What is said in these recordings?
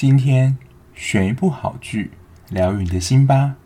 今天选一部好剧，疗愈你的心吧。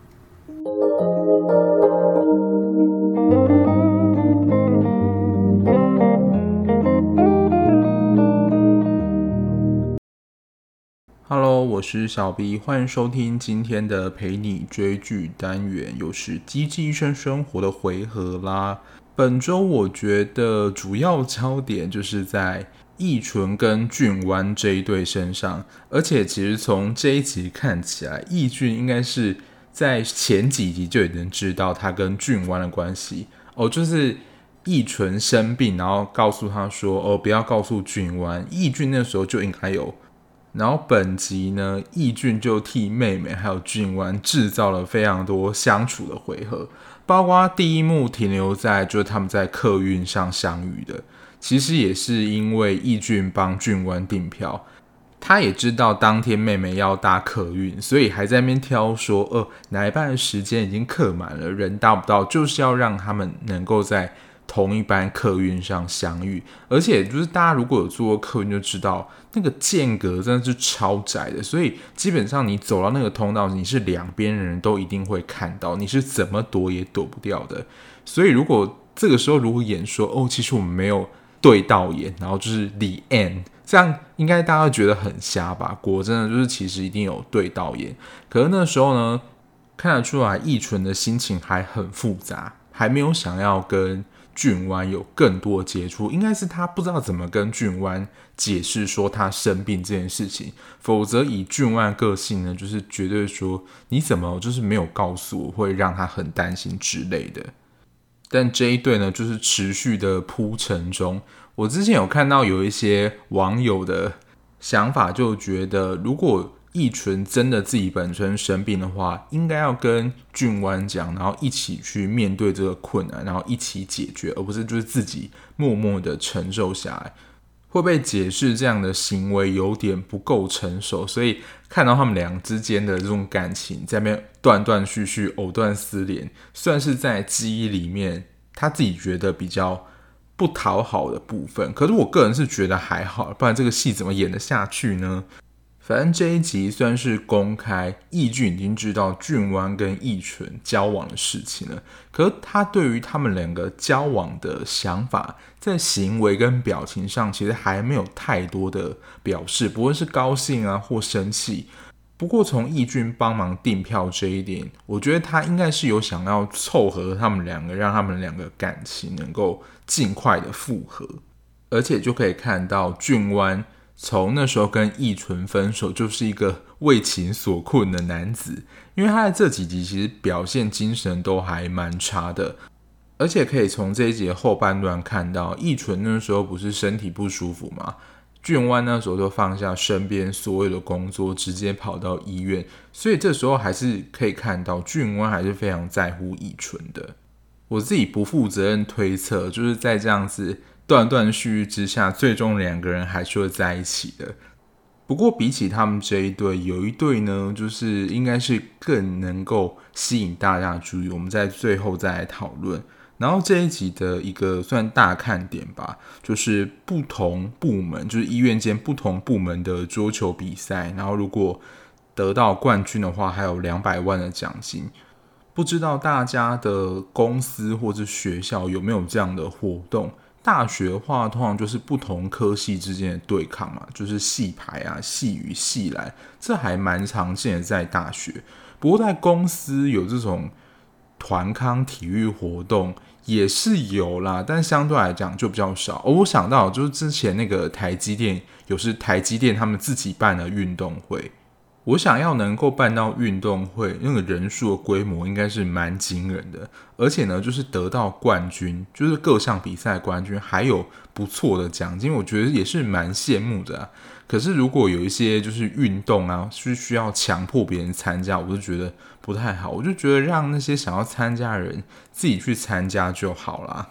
Hello，我是小 B，欢迎收听今天的陪你追剧单元，又是《机智医生生活》的回合啦。本周我觉得主要焦点就是在易纯跟俊湾这一对身上，而且其实从这一集看起来，易俊应该是在前几集就已经知道他跟俊湾的关系哦，就是易纯生病，然后告诉他说哦，不要告诉俊湾，易俊那时候就应该有。然后本集呢，易俊就替妹妹还有俊湾制造了非常多相处的回合，包括第一幕停留在就是他们在客运上相遇的。其实也是因为义俊帮俊官订票，他也知道当天妹妹要搭客运，所以还在那边挑说，呃，哪一班的时间已经客满了，人搭不到，就是要让他们能够在同一班客运上相遇。而且就是大家如果有坐过客运就知道，那个间隔真的是超窄的，所以基本上你走到那个通道，你是两边的人都一定会看到，你是怎么躲也躲不掉的。所以如果这个时候如果演说，哦，其实我们没有。对到眼，然后就是 the end，这样应该大家会觉得很瞎吧？果真的就是其实一定有对到眼，可是那时候呢，看得出来翊纯的心情还很复杂，还没有想要跟俊湾有更多接触，应该是他不知道怎么跟俊湾解释说他生病这件事情，否则以俊湾个性呢，就是绝对说你怎么就是没有告诉我，会让他很担心之类的。但这一对呢，就是持续的铺陈中。我之前有看到有一些网友的想法，就觉得如果翊纯真的自己本身生病的话，应该要跟俊湾讲，然后一起去面对这个困难，然后一起解决，而不是就是自己默默的承受下来。会被解释这样的行为有点不够成熟，所以看到他们俩之间的这种感情在那边断断续续、藕断丝连，算是在记忆里面他自己觉得比较不讨好的部分。可是我个人是觉得还好，不然这个戏怎么演得下去呢？反正这一集算是公开，翊纯已经知道俊湾跟翊纯交往的事情了。可是他对于他们两个交往的想法，在行为跟表情上，其实还没有太多的表示，不会是高兴啊或生气。不过从翊纯帮忙订票这一点，我觉得他应该是有想要凑合他们两个，让他们两个感情能够尽快的复合，而且就可以看到俊湾。从那时候跟易纯分手，就是一个为情所困的男子。因为他在这几集其实表现精神都还蛮差的，而且可以从这一集后半段看到，易纯那时候不是身体不舒服嘛，俊湾那时候就放下身边所有的工作，直接跑到医院。所以这时候还是可以看到俊湾还是非常在乎易纯的。我自己不负责任推测，就是在这样子。断断续续之下，最终两个人还是会在一起的。不过比起他们这一对，有一对呢，就是应该是更能够吸引大家注意。我们在最后再来讨论。然后这一集的一个算大看点吧，就是不同部门，就是医院间不同部门的桌球比赛。然后如果得到冠军的话，还有两百万的奖金。不知道大家的公司或者学校有没有这样的活动？大学的话，通常就是不同科系之间的对抗嘛，就是系排啊、系与、系来，这还蛮常见的在大学。不过在公司有这种团康体育活动也是有啦，但相对来讲就比较少。我想到就是之前那个台积电，有时台积电他们自己办的运动会。我想要能够办到运动会，那个人数的规模应该是蛮惊人的，而且呢，就是得到冠军，就是各项比赛冠军，还有不错的奖金，我觉得也是蛮羡慕的。可是如果有一些就是运动啊，是需要强迫别人参加，我就觉得不太好。我就觉得让那些想要参加的人自己去参加就好啦。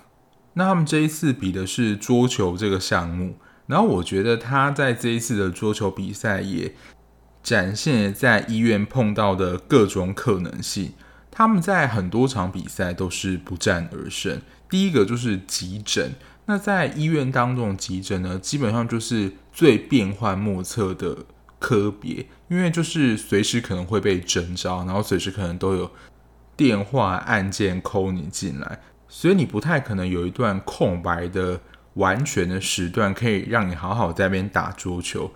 那他们这一次比的是桌球这个项目，然后我觉得他在这一次的桌球比赛也。展现在医院碰到的各种可能性。他们在很多场比赛都是不战而胜。第一个就是急诊，那在医院当中的急诊呢，基本上就是最变幻莫测的科别，因为就是随时可能会被征召，然后随时可能都有电话按键扣你进来，所以你不太可能有一段空白的完全的时段可以让你好好在那边打桌球。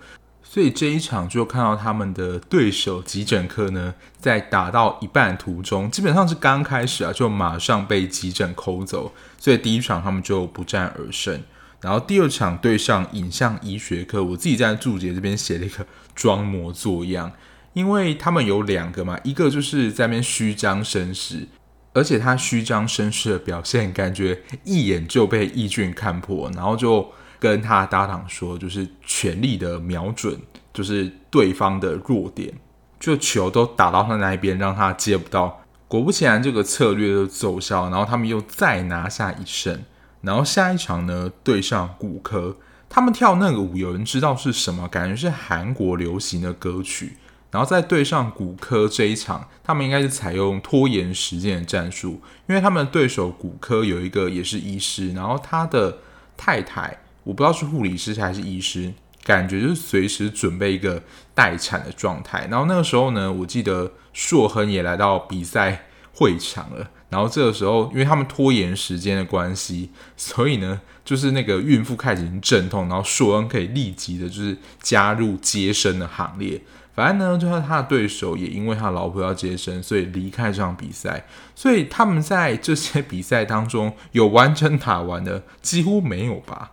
所以这一场就看到他们的对手急诊科呢，在打到一半途中，基本上是刚开始啊，就马上被急诊抠走，所以第一场他们就不战而胜。然后第二场对上影像医学科，我自己在注解这边写了一个装模作样，因为他们有两个嘛，一个就是在那边虚张声势，而且他虚张声势的表现，感觉一眼就被易俊看破，然后就。跟他搭档说，就是全力的瞄准，就是对方的弱点，就球都打到他那一边，让他接不到。果不其然，这个策略就奏效，然后他们又再拿下一胜。然后下一场呢，对上骨科，他们跳那个舞，有人知道是什么？感觉是韩国流行的歌曲。然后再对上骨科这一场，他们应该是采用拖延时间的战术，因为他们的对手骨科有一个也是医师，然后他的太太。我不知道是护理师还是医师，感觉就是随时准备一个待产的状态。然后那个时候呢，我记得硕亨也来到比赛会场了。然后这个时候，因为他们拖延时间的关系，所以呢，就是那个孕妇开始阵痛，然后硕恩可以立即的就是加入接生的行列。反正呢，就是他的对手也因为他老婆要接生，所以离开这场比赛。所以他们在这些比赛当中有完整打完的几乎没有吧。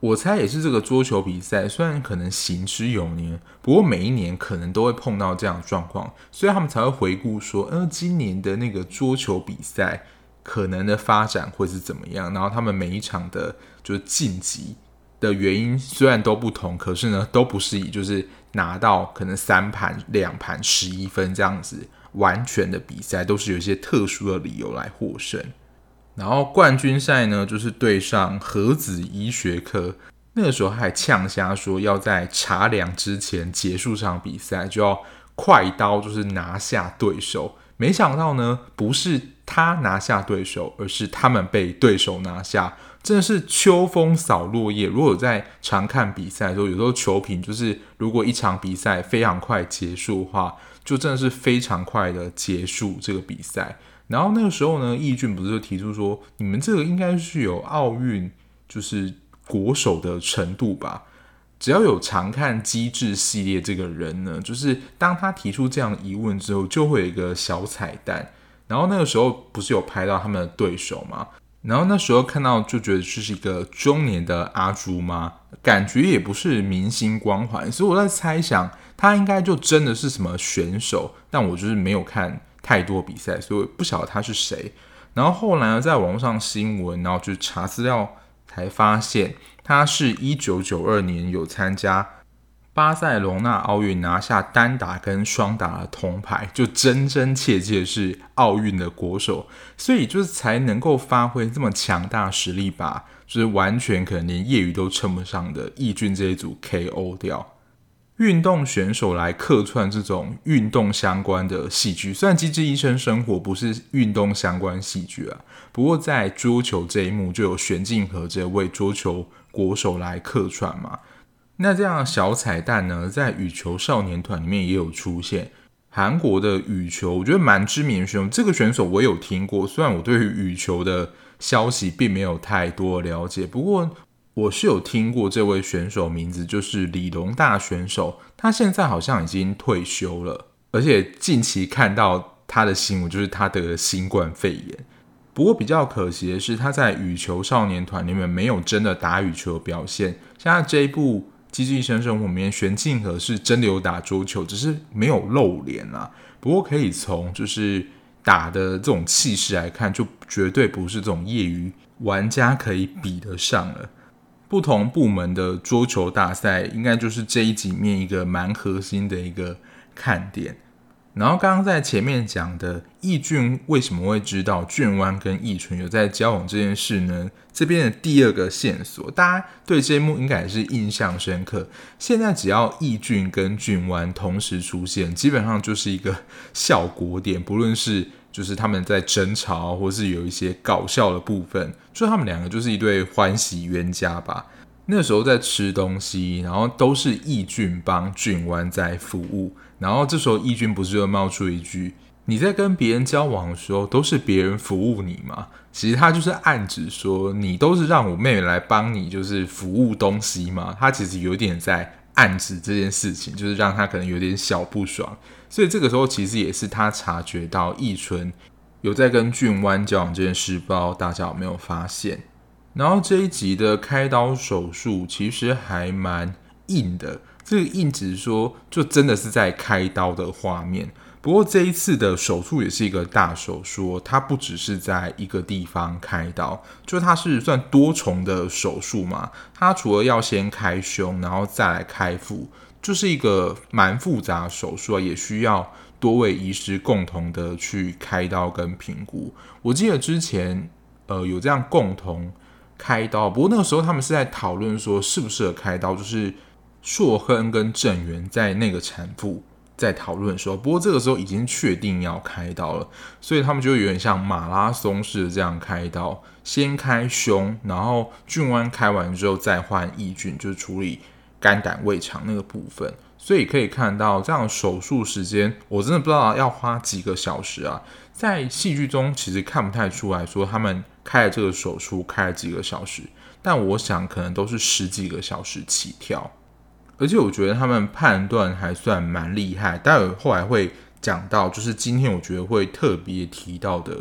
我猜也是这个桌球比赛，虽然可能行之有年，不过每一年可能都会碰到这样的状况，所以他们才会回顾说，呃，今年的那个桌球比赛可能的发展会是怎么样？然后他们每一场的，就是晋级的原因虽然都不同，可是呢，都不是以就是拿到可能三盘两盘十一分这样子完全的比赛，都是有一些特殊的理由来获胜。然后冠军赛呢，就是对上核子医学科。那个时候还呛瞎说要在茶凉之前结束这场比赛，就要快刀，就是拿下对手。没想到呢，不是他拿下对手，而是他们被对手拿下。真的是秋风扫落叶。如果在常看比赛的时候，有时候球评就是，如果一场比赛非常快结束的话，就真的是非常快的结束这个比赛。然后那个时候呢，易俊不是就提出说，你们这个应该是有奥运就是国手的程度吧？只要有常看机智系列这个人呢，就是当他提出这样疑问之后，就会有一个小彩蛋。然后那个时候不是有拍到他们的对手吗？然后那时候看到就觉得这是一个中年的阿朱吗？感觉也不是明星光环，所以我在猜想他应该就真的是什么选手，但我就是没有看。太多比赛，所以不晓得他是谁。然后后来呢，在网络上新闻，然后就查资料，才发现他是一九九二年有参加巴塞隆纳奥运，拿下单打跟双打的铜牌，就真真切切是奥运的国手，所以就是才能够发挥这么强大实力，把就是完全可能连业余都称不上的易俊这一组 KO 掉。运动选手来客串这种运动相关的戏剧，虽然《机智医生生活》不是运动相关戏剧啊，不过在桌球这一幕就有玄竞合这位桌球国手来客串嘛。那这样小彩蛋呢，在羽球少年团里面也有出现。韩国的羽球，我觉得蛮知名的选手，这个选手我有听过，虽然我对于羽球的消息并没有太多了解，不过。我是有听过这位选手名字，就是李龙大选手，他现在好像已经退休了，而且近期看到他的新闻就是他得了新冠肺炎。不过比较可惜的是，他在羽球少年团里面没有真的打羽球表现。像在这一部《机智医生生活》里面，玄竞合是真的有打桌球，只是没有露脸啊。不过可以从就是打的这种气势来看，就绝对不是这种业余玩家可以比得上了。不同部门的桌球大赛，应该就是这一集面一个蛮核心的一个看点。然后刚刚在前面讲的易俊为什么会知道俊湾跟易纯有在交往这件事呢？这边的第二个线索，大家对这一幕应该也是印象深刻。现在只要易俊跟俊湾同时出现，基本上就是一个效果点，不论是。就是他们在争吵，或是有一些搞笑的部分，就他们两个就是一对欢喜冤家吧。那时候在吃东西，然后都是义俊帮俊湾在服务，然后这时候义俊不是又冒出一句：“你在跟别人交往的时候，都是别人服务你吗？”其实他就是暗指说，你都是让我妹妹来帮你，就是服务东西嘛。他其实有点在暗指这件事情，就是让他可能有点小不爽。所以这个时候其实也是他察觉到易纯有在跟俊湾交往这件事，不知道大家有没有发现？然后这一集的开刀手术其实还蛮硬的，这个硬只是说就真的是在开刀的画面。不过这一次的手术也是一个大手术，它不只是在一个地方开刀，就它是算多重的手术嘛。它除了要先开胸，然后再来开腹，就是一个蛮复杂的手术啊，也需要多位医师共同的去开刀跟评估。我记得之前呃有这样共同。开刀，不过那个时候他们是在讨论说适不适合开刀，就是硕亨跟正源在那个产妇在讨论说，不过这个时候已经确定要开刀了，所以他们就有点像马拉松式的这样开刀，先开胸，然后俊湾开完之后再换义俊，就是处理肝胆胃肠那个部分，所以可以看到这样手术时间，我真的不知道要花几个小时啊，在戏剧中其实看不太出来说他们。开了这个手术开了几个小时，但我想可能都是十几个小时起跳，而且我觉得他们判断还算蛮厉害。待会后来会讲到，就是今天我觉得会特别提到的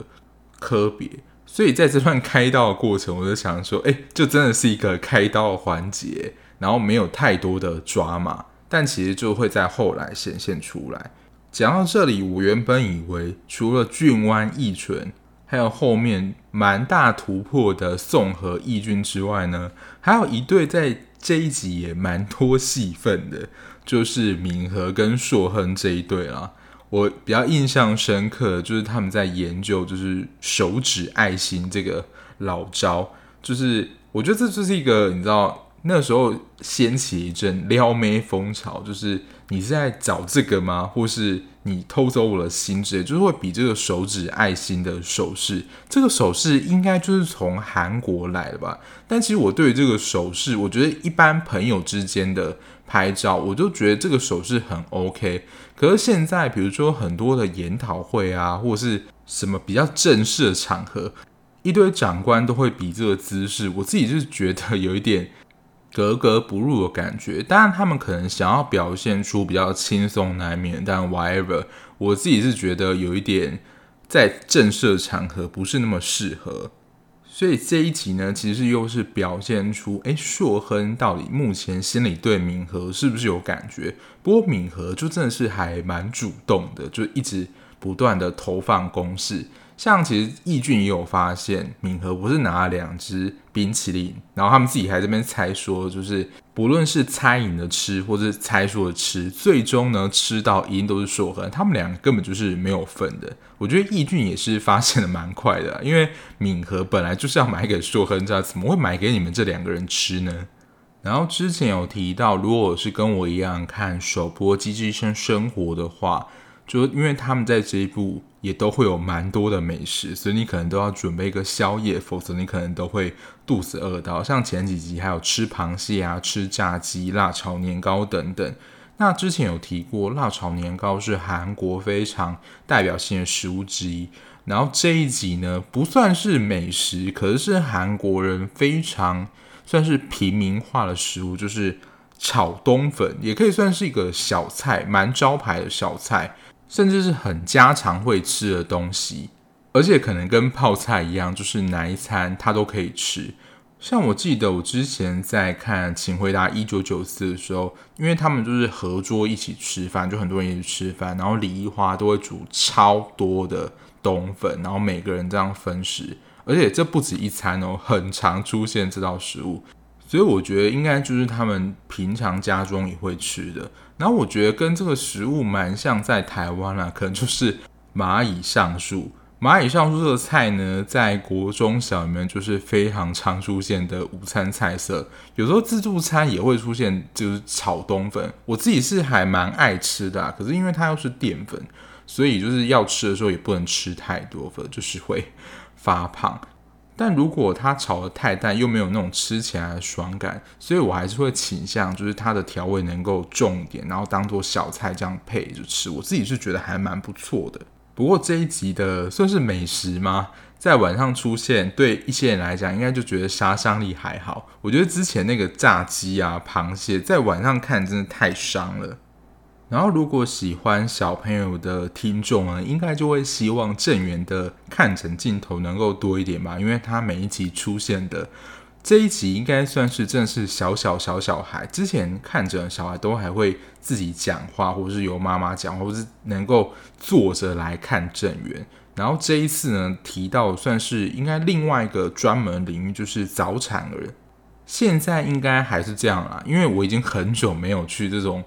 科别，所以在这段开刀的过程，我就想说，哎，就真的是一个开刀的环节，然后没有太多的抓马，但其实就会在后来显现出来。讲到这里，我原本以为除了俊湾、义纯。还有后面蛮大突破的宋和义俊之外呢，还有一对在这一集也蛮多戏份的，就是敏和跟硕亨这一对啦。我比较印象深刻的就是他们在研究就是手指爱心这个老招，就是我觉得这就是一个你知道。那时候掀起一阵撩妹风潮，就是你是在找这个吗？或是你偷走我的心之类，就是会比这个手指爱心的手势。这个手势应该就是从韩国来的吧？但其实我对于这个手势，我觉得一般朋友之间的拍照，我就觉得这个手势很 OK。可是现在，比如说很多的研讨会啊，或者是什么比较正式的场合，一堆长官都会比这个姿势，我自己就是觉得有一点。格格不入的感觉，当然他们可能想要表现出比较轻松难免，但 whatever，我自己是觉得有一点在正式场合不是那么适合，所以这一集呢，其实又是表现出，诶，硕亨到底目前心里对敏和是不是有感觉？不过敏和就真的是还蛮主动的，就一直不断的投放攻势。像其实义俊也有发现，敏和不是拿了两只冰淇淋，然后他们自己还这边猜说，就是不论是猜赢的吃，或是猜输的吃，最终呢吃到一定都是硕亨，他们两个根本就是没有份的。我觉得义俊也是发现的蛮快的，因为敏和本来就是要买给硕亨，这样怎么会买给你们这两个人吃呢？然后之前有提到，如果是跟我一样看首播《机智医生生活》的话。就因为他们在这一部也都会有蛮多的美食，所以你可能都要准备一个宵夜，否则你可能都会肚子饿到。像前几集还有吃螃蟹啊、吃炸鸡、辣炒年糕等等。那之前有提过，辣炒年糕是韩国非常代表性的食物之一。然后这一集呢，不算是美食，可是是韩国人非常算是平民化的食物，就是炒冬粉，也可以算是一个小菜，蛮招牌的小菜。甚至是很家常会吃的东西，而且可能跟泡菜一样，就是哪一餐它都可以吃。像我记得我之前在看《请回答一九九四》的时候，因为他们就是合桌一起吃饭，就很多人一起吃饭，然后李一花都会煮超多的冬粉，然后每个人这样分食，而且这不止一餐哦，很常出现这道食物。所以我觉得应该就是他们平常家中也会吃的。然后我觉得跟这个食物蛮像，在台湾啊，可能就是蚂蚁上树。蚂蚁上树这个菜呢，在国中小里面就是非常常出现的午餐菜色。有时候自助餐也会出现，就是炒冬粉。我自己是还蛮爱吃的啊，可是因为它又是淀粉，所以就是要吃的时候也不能吃太多粉，就是会发胖。但如果它炒得太淡，又没有那种吃起来的爽感，所以我还是会倾向就是它的调味能够重一点，然后当做小菜这样配着吃。我自己是觉得还蛮不错的。不过这一集的算是美食吗？在晚上出现，对一些人来讲，应该就觉得杀伤力还好。我觉得之前那个炸鸡啊、螃蟹，在晚上看真的太伤了。然后，如果喜欢小朋友的听众呢，应该就会希望郑源的看诊镜头能够多一点吧，因为他每一集出现的这一集，应该算是正是小小小小孩。之前看诊小孩都还会自己讲话，或是由妈妈讲，或是能够坐着来看郑源。然后这一次呢，提到算是应该另外一个专门领域，就是早产儿。现在应该还是这样啦，因为我已经很久没有去这种。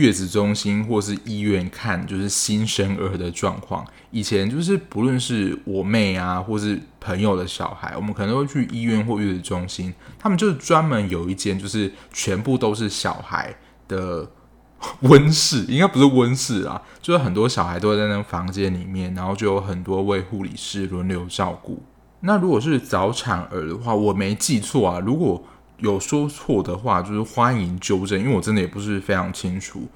月子中心或是医院看，就是新生儿的状况。以前就是不论是我妹啊，或是朋友的小孩，我们可能会去医院或月子中心，他们就是专门有一间，就是全部都是小孩的温室，应该不是温室啊，就是很多小孩都在那房间里面，然后就有很多位护理师轮流照顾。那如果是早产儿的话，我没记错啊，如果。有说错的话，就是欢迎纠正，因为我真的也不是非常清楚。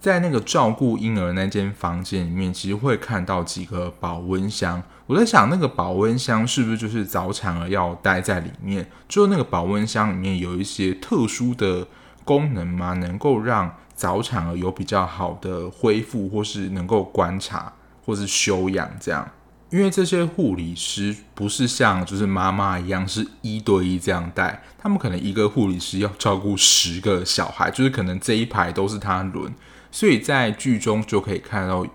在那个照顾婴儿那间房间里面，其实会看到几个保温箱。我在想，那个保温箱是不是就是早产儿要待在里面？就那个保温箱里面有一些特殊的功能吗？能够让早产儿有比较好的恢复，或是能够观察，或是休养这样。因为这些护理师不是像就是妈妈一样是一对一这样带，他们可能一个护理师要照顾十个小孩，就是可能这一排都是他轮，所以在剧中就可以看到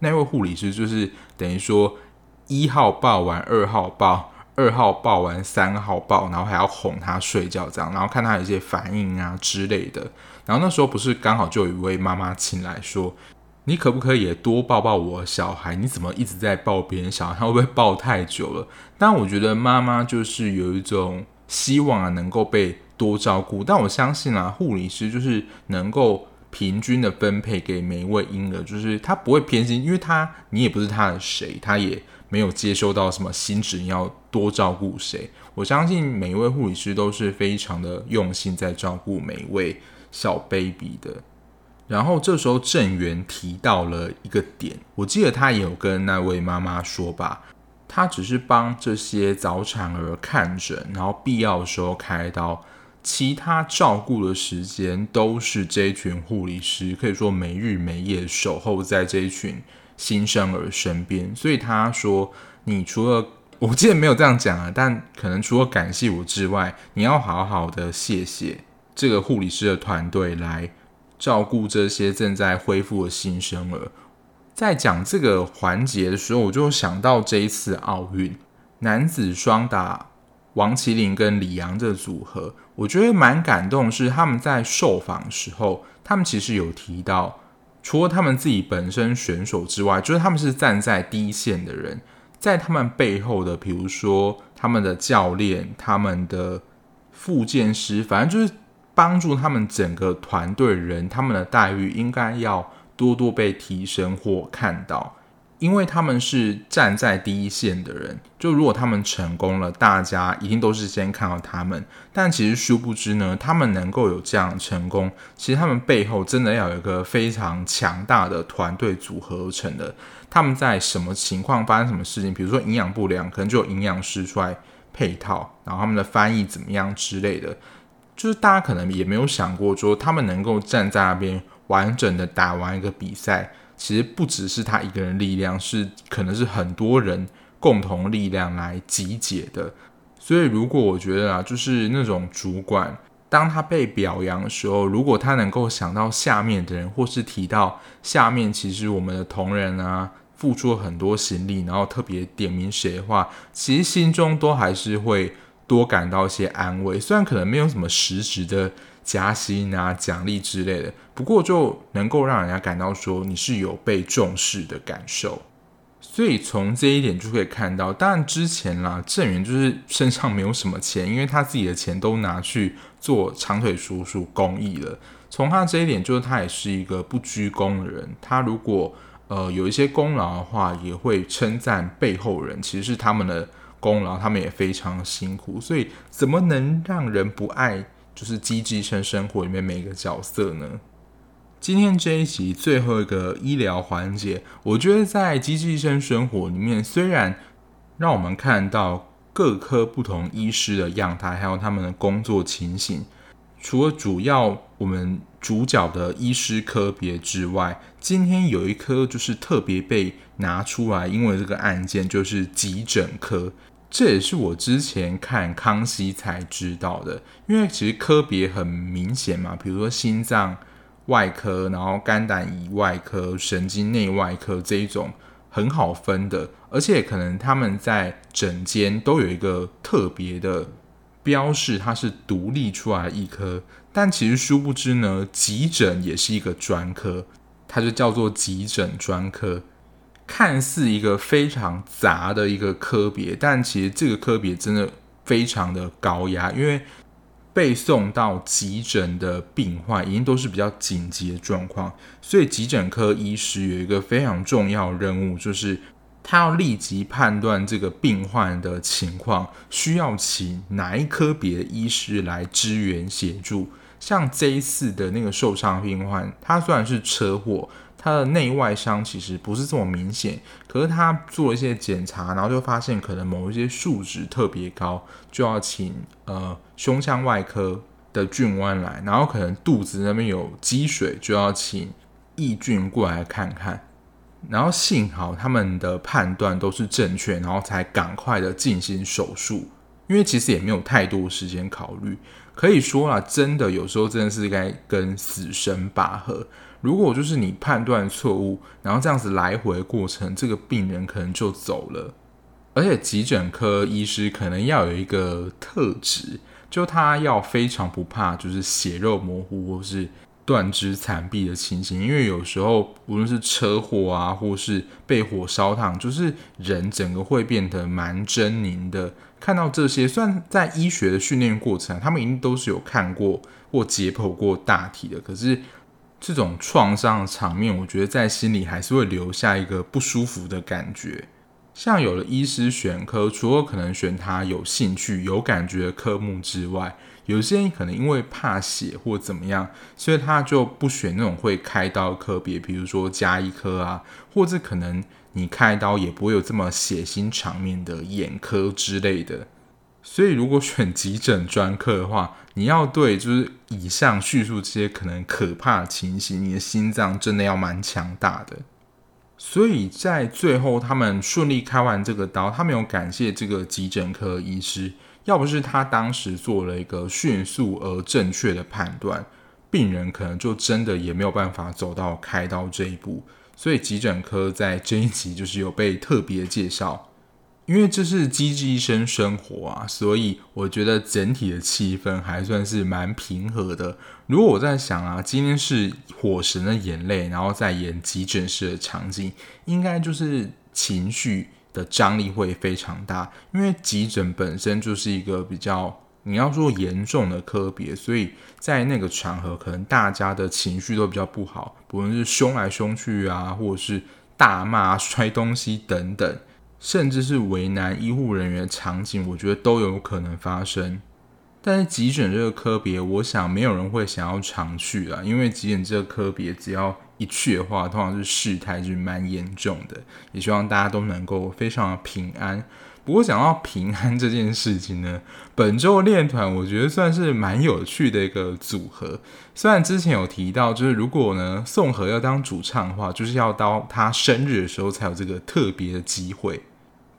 那位护理师就是等于说一号抱完，二号抱，二号抱完，三号抱，然后还要哄他睡觉这样，然后看他有一些反应啊之类的。然后那时候不是刚好就有一位妈妈请来说。你可不可以也多抱抱我小孩？你怎么一直在抱别人小孩？他会不会抱太久了？但我觉得妈妈就是有一种希望啊，能够被多照顾。但我相信啊，护理师就是能够平均的分配给每一位婴儿，就是他不会偏心，因为他你也不是他的谁，他也没有接收到什么新指令要多照顾谁。我相信每一位护理师都是非常的用心在照顾每一位小 baby 的。然后这时候郑源提到了一个点，我记得他也有跟那位妈妈说吧，他只是帮这些早产儿看诊，然后必要的时候开刀，其他照顾的时间都是这一群护理师，可以说没日没夜守候在这一群新生儿身边。所以他说，你除了我记得没有这样讲啊，但可能除了感谢我之外，你要好好的谢谢这个护理师的团队来。照顾这些正在恢复的新生儿，在讲这个环节的时候，我就想到这一次奥运男子双打王麒麟跟李阳的组合，我觉得蛮感动。是他们在受访时候，他们其实有提到，除了他们自己本身选手之外，就是他们是站在第一线的人，在他们背后的，比如说他们的教练、他们的复健师，反正就是。帮助他们整个团队人，他们的待遇应该要多多被提升或看到，因为他们是站在第一线的人。就如果他们成功了，大家一定都是先看到他们。但其实殊不知呢，他们能够有这样成功，其实他们背后真的要有一个非常强大的团队组合而成的。他们在什么情况发生什么事情，比如说营养不良，可能就有营养师出来配套，然后他们的翻译怎么样之类的。就是大家可能也没有想过，说他们能够站在那边完整的打完一个比赛，其实不只是他一个人力量，是可能是很多人共同力量来集结的。所以，如果我觉得啊，就是那种主管，当他被表扬的时候，如果他能够想到下面的人，或是提到下面其实我们的同仁啊，付出了很多心力，然后特别点名谁的话，其实心中都还是会。多感到一些安慰，虽然可能没有什么实质的加薪啊、奖励之类的，不过就能够让人家感到说你是有被重视的感受。所以从这一点就可以看到，当然之前啦，郑源就是身上没有什么钱，因为他自己的钱都拿去做长腿叔叔公益了。从他这一点，就是他也是一个不居功的人。他如果呃有一些功劳的话，也会称赞背后人，其实是他们的。功劳，他们也非常辛苦，所以怎么能让人不爱？就是《机智医生生活》里面每一个角色呢？今天这一集最后一个医疗环节，我觉得在《机智医生生活》里面，虽然让我们看到各科不同医师的样态，还有他们的工作情形，除了主要我们主角的医师科别之外，今天有一科就是特别被拿出来，因为这个案件就是急诊科。这也是我之前看康熙才知道的，因为其实科别很明显嘛，比如说心脏外科，然后肝胆胰外科、神经内外科这一种很好分的，而且可能他们在诊间都有一个特别的标示，它是独立出来一科，但其实殊不知呢，急诊也是一个专科，它就叫做急诊专科。看似一个非常杂的一个科别，但其实这个科别真的非常的高压，因为被送到急诊的病患已经都是比较紧急的状况，所以急诊科医师有一个非常重要的任务，就是他要立即判断这个病患的情况，需要请哪一科别的医师来支援协助。像这一次的那个受伤病患，他虽然是车祸。他的内外伤其实不是这么明显，可是他做了一些检查，然后就发现可能某一些数值特别高，就要请呃胸腔外科的俊湾来，然后可能肚子那边有积水，就要请义俊过来看看，然后幸好他们的判断都是正确，然后才赶快的进行手术，因为其实也没有太多时间考虑，可以说啦，真的有时候真的是该跟死神拔河。如果就是你判断错误，然后这样子来回过程，这个病人可能就走了。而且急诊科医师可能要有一个特质，就他要非常不怕，就是血肉模糊或是断肢残臂的情形。因为有时候无论是车祸啊，或是被火烧烫，就是人整个会变得蛮狰狞的。看到这些，虽然在医学的训练过程，他们一定都是有看过或解剖过大体的，可是。这种创伤的场面，我觉得在心里还是会留下一个不舒服的感觉。像有的医师选科，除了可能选他有兴趣、有感觉的科目之外，有些人可能因为怕血或怎么样，所以他就不选那种会开刀科别，比如说加医科啊，或者可能你开刀也不会有这么血腥场面的眼科之类的。所以，如果选急诊专科的话，你要对就是以上叙述这些可能可怕的情形，你的心脏真的要蛮强大的。所以在最后，他们顺利开完这个刀，他们有感谢这个急诊科医师，要不是他当时做了一个迅速而正确的判断，病人可能就真的也没有办法走到开刀这一步。所以急诊科在这一集就是有被特别介绍。因为这是机智医生生活啊，所以我觉得整体的气氛还算是蛮平和的。如果我在想啊，今天是火神的眼泪，然后再演急诊室的场景，应该就是情绪的张力会非常大。因为急诊本身就是一个比较你要说严重的科别，所以在那个场合，可能大家的情绪都比较不好，不论是凶来凶去啊，或者是大骂、摔东西等等。甚至是为难医护人员场景，我觉得都有可能发生。但是急诊这个科别，我想没有人会想要常去啦，因为急诊这个科别，只要一去的话，通常是事态是蛮严重的。也希望大家都能够非常的平安。不过讲到平安这件事情呢，本周练团我觉得算是蛮有趣的一个组合。虽然之前有提到，就是如果呢宋和要当主唱的话，就是要到他生日的时候才有这个特别的机会。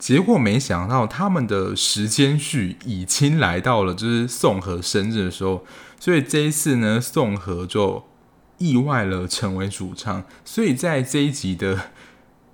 结果没想到，他们的时间序已经来到了就是宋和生日的时候，所以这一次呢，宋和就意外了成为主唱。所以在这一集的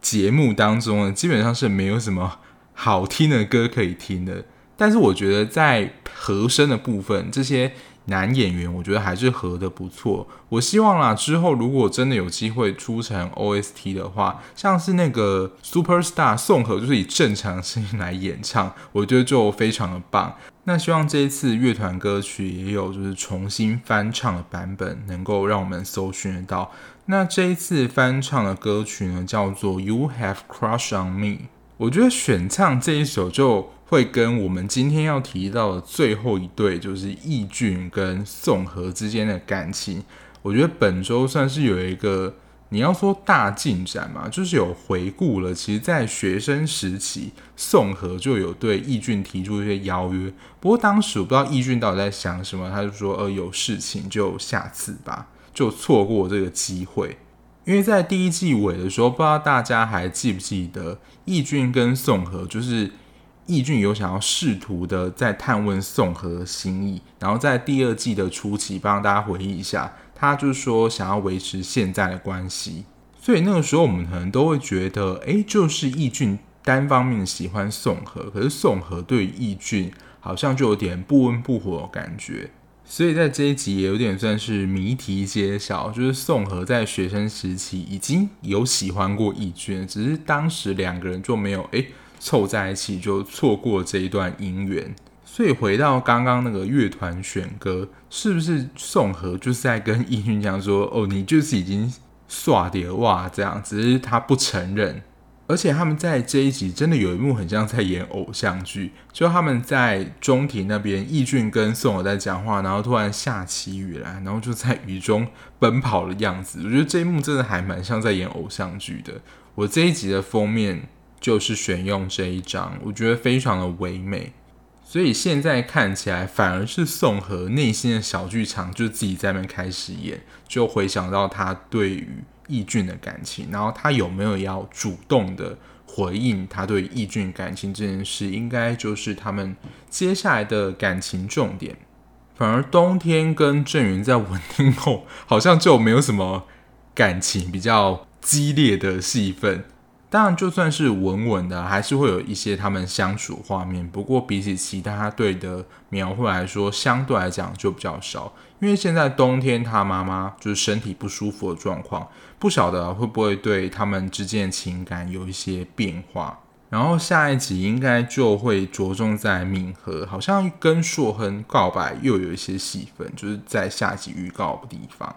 节目当中呢，基本上是没有什么好听的歌可以听的。但是我觉得在和声的部分，这些。男演员我觉得还是合得不错，我希望啦，之后如果真的有机会出成 OST 的话，像是那个 Superstar 宋和就是以正常声音来演唱，我觉得就非常的棒。那希望这一次乐团歌曲也有就是重新翻唱的版本，能够让我们搜寻得到。那这一次翻唱的歌曲呢，叫做 You Have Crush on Me。我觉得选唱这一首就会跟我们今天要提到的最后一对，就是易俊跟宋和之间的感情。我觉得本周算是有一个，你要说大进展嘛，就是有回顾了。其实，在学生时期，宋和就有对易俊提出一些邀约。不过当时我不知道易俊到底在想什么，他就说：“呃，有事情就下次吧，就错过这个机会。”因为在第一季尾的时候，不知道大家还记不记得，易俊跟宋和就是。义俊有想要试图的在探问宋和心意，然后在第二季的初期帮大家回忆一下，他就是说想要维持现在的关系，所以那个时候我们可能都会觉得，哎，就是义俊单方面喜欢宋和，可是宋和对义俊好像就有点不温不火的感觉，所以在这一集也有点算是谜题揭晓，就是宋和在学生时期已经有喜欢过义俊，只是当时两个人就没有哎。诶凑在一起就错过这一段姻缘，所以回到刚刚那个乐团选歌，是不是宋和就是在跟义俊讲说：“哦，你就是已经刷碟哇这样，只是他不承认。”而且他们在这一集真的有一幕很像在演偶像剧，就他们在中庭那边，易俊跟宋和在讲话，然后突然下起雨来，然后就在雨中奔跑的样子。我觉得这一幕真的还蛮像在演偶像剧的。我这一集的封面。就是选用这一张，我觉得非常的唯美，所以现在看起来反而是宋和内心的小剧场就自己在那边开始演，就回想到他对于易俊的感情，然后他有没有要主动的回应他对易俊感情这件事，应该就是他们接下来的感情重点。反而冬天跟郑云在稳定后，好像就没有什么感情比较激烈的戏份。当然，就算是稳稳的，还是会有一些他们相处画面。不过，比起其他队的描绘来说，相对来讲就比较少。因为现在冬天他妈妈就是身体不舒服的状况，不晓得会不会对他们之间情感有一些变化。然后下一集应该就会着重在敏和，好像跟硕亨告白又有一些戏份，就是在下集预告的地方。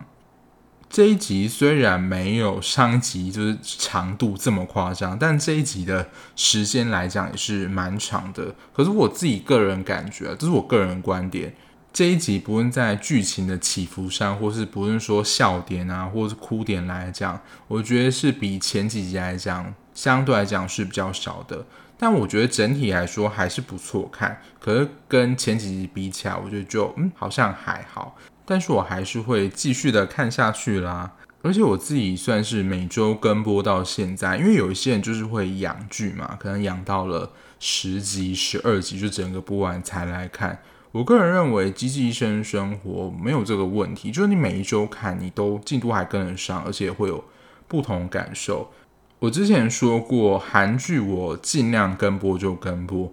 这一集虽然没有上集就是长度这么夸张，但这一集的时间来讲也是蛮长的。可是我自己个人感觉，这是我个人观点，这一集不论在剧情的起伏上，或是不论说笑点啊，或是哭点来讲，我觉得是比前几集来讲，相对来讲是比较少的。但我觉得整体来说还是不错看。可是跟前几集比起来，我觉得就嗯，好像还好。但是我还是会继续的看下去啦，而且我自己算是每周跟播到现在，因为有一些人就是会养剧嘛，可能养到了十集、十二集就整个播完才来看。我个人认为《机器医生生活》没有这个问题，就是你每一周看，你都进度还跟得上，而且会有不同感受。我之前说过，韩剧我尽量跟播就跟播，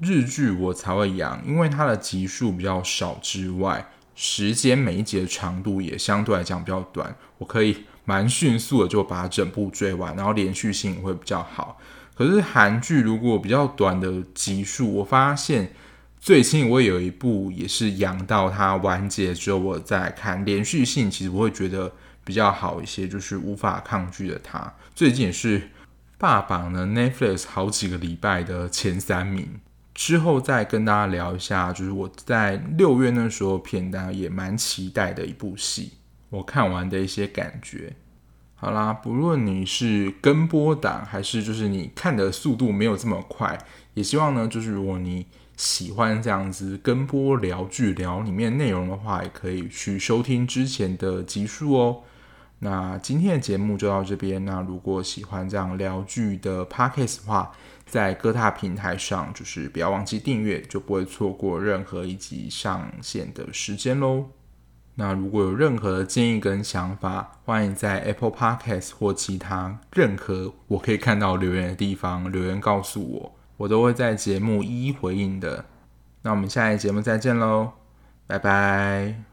日剧我才会养，因为它的集数比较少之外。时间每一集的长度也相对来讲比较短，我可以蛮迅速的就把整部追完，然后连续性会比较好。可是韩剧如果比较短的集数，我发现最近我有一部也是养到它完结之后我再看，连续性其实我会觉得比较好一些，就是无法抗拒的它。最近也是霸榜了 Netflix 好几个礼拜的前三名。之后再跟大家聊一下，就是我在六月那时候片单也蛮期待的一部戏，我看完的一些感觉。好啦，不论你是跟播党，还是就是你看的速度没有这么快，也希望呢，就是如果你喜欢这样子跟播聊剧聊里面内容的话，也可以去收听之前的集数哦。那今天的节目就到这边。那如果喜欢这样聊剧的 Podcast 的话，在各大平台上，就是不要忘记订阅，就不会错过任何一集上线的时间喽。那如果有任何建议跟想法，欢迎在 Apple Podcast 或其他任何我可以看到留言的地方留言告诉我，我都会在节目一一回应的。那我们下一节目再见喽，拜拜。